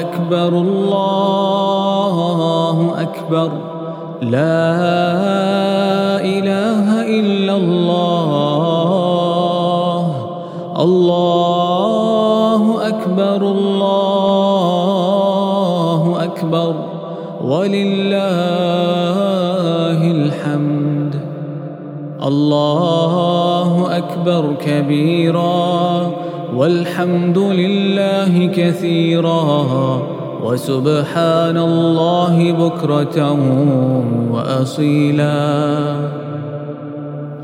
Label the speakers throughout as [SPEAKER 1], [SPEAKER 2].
[SPEAKER 1] أكبر الله أكبر. لا إله إلا الله. الله أكبر الله أكبر. ولله الحمد. الله أكبر كبيرا. والحمد لله كثيرا وسبحان الله بكرة وأصيلا.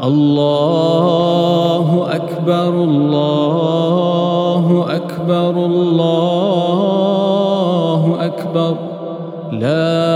[SPEAKER 1] الله أكبر الله أكبر الله أكبر. لا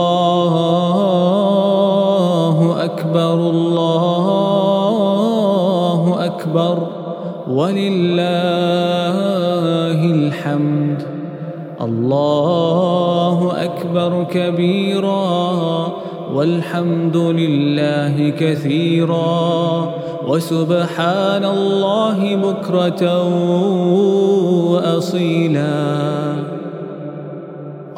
[SPEAKER 1] ولله الحمد. الله أكبر كبيرا والحمد لله كثيرا. وسبحان الله بكرة وأصيلا.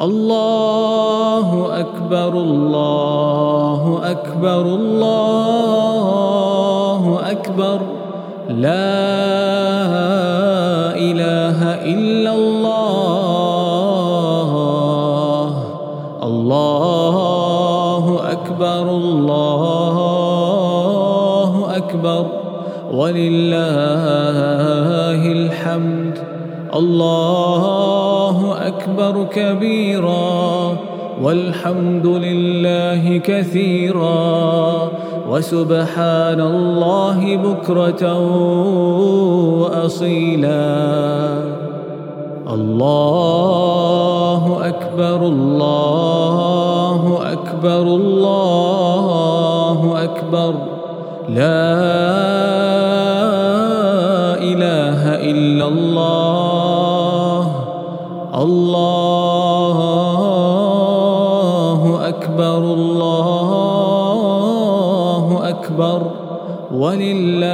[SPEAKER 1] الله أكبر الله أكبر الله أكبر. لا إله إلا الله. الله أكبر الله أكبر. ولله الحمد. الله أكبر كبيرا. والحمد لله كثيرا وسبحان الله بكرة وأصيلا. الله أكبر الله أكبر الله أكبر. لا إله إلا الله. الله أكبر الله أكبر ولله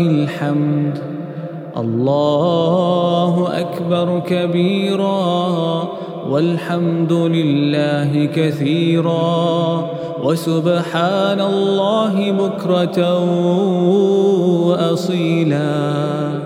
[SPEAKER 1] الحمد الله أكبر كبيرا والحمد لله كثيرا وسبحان الله بكرة وأصيلا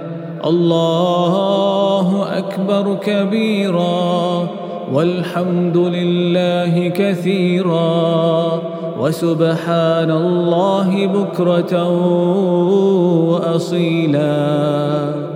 [SPEAKER 1] الله أكبر كبيرا والحمد لله كثيرا وسبحان الله بكرة وأصيلا.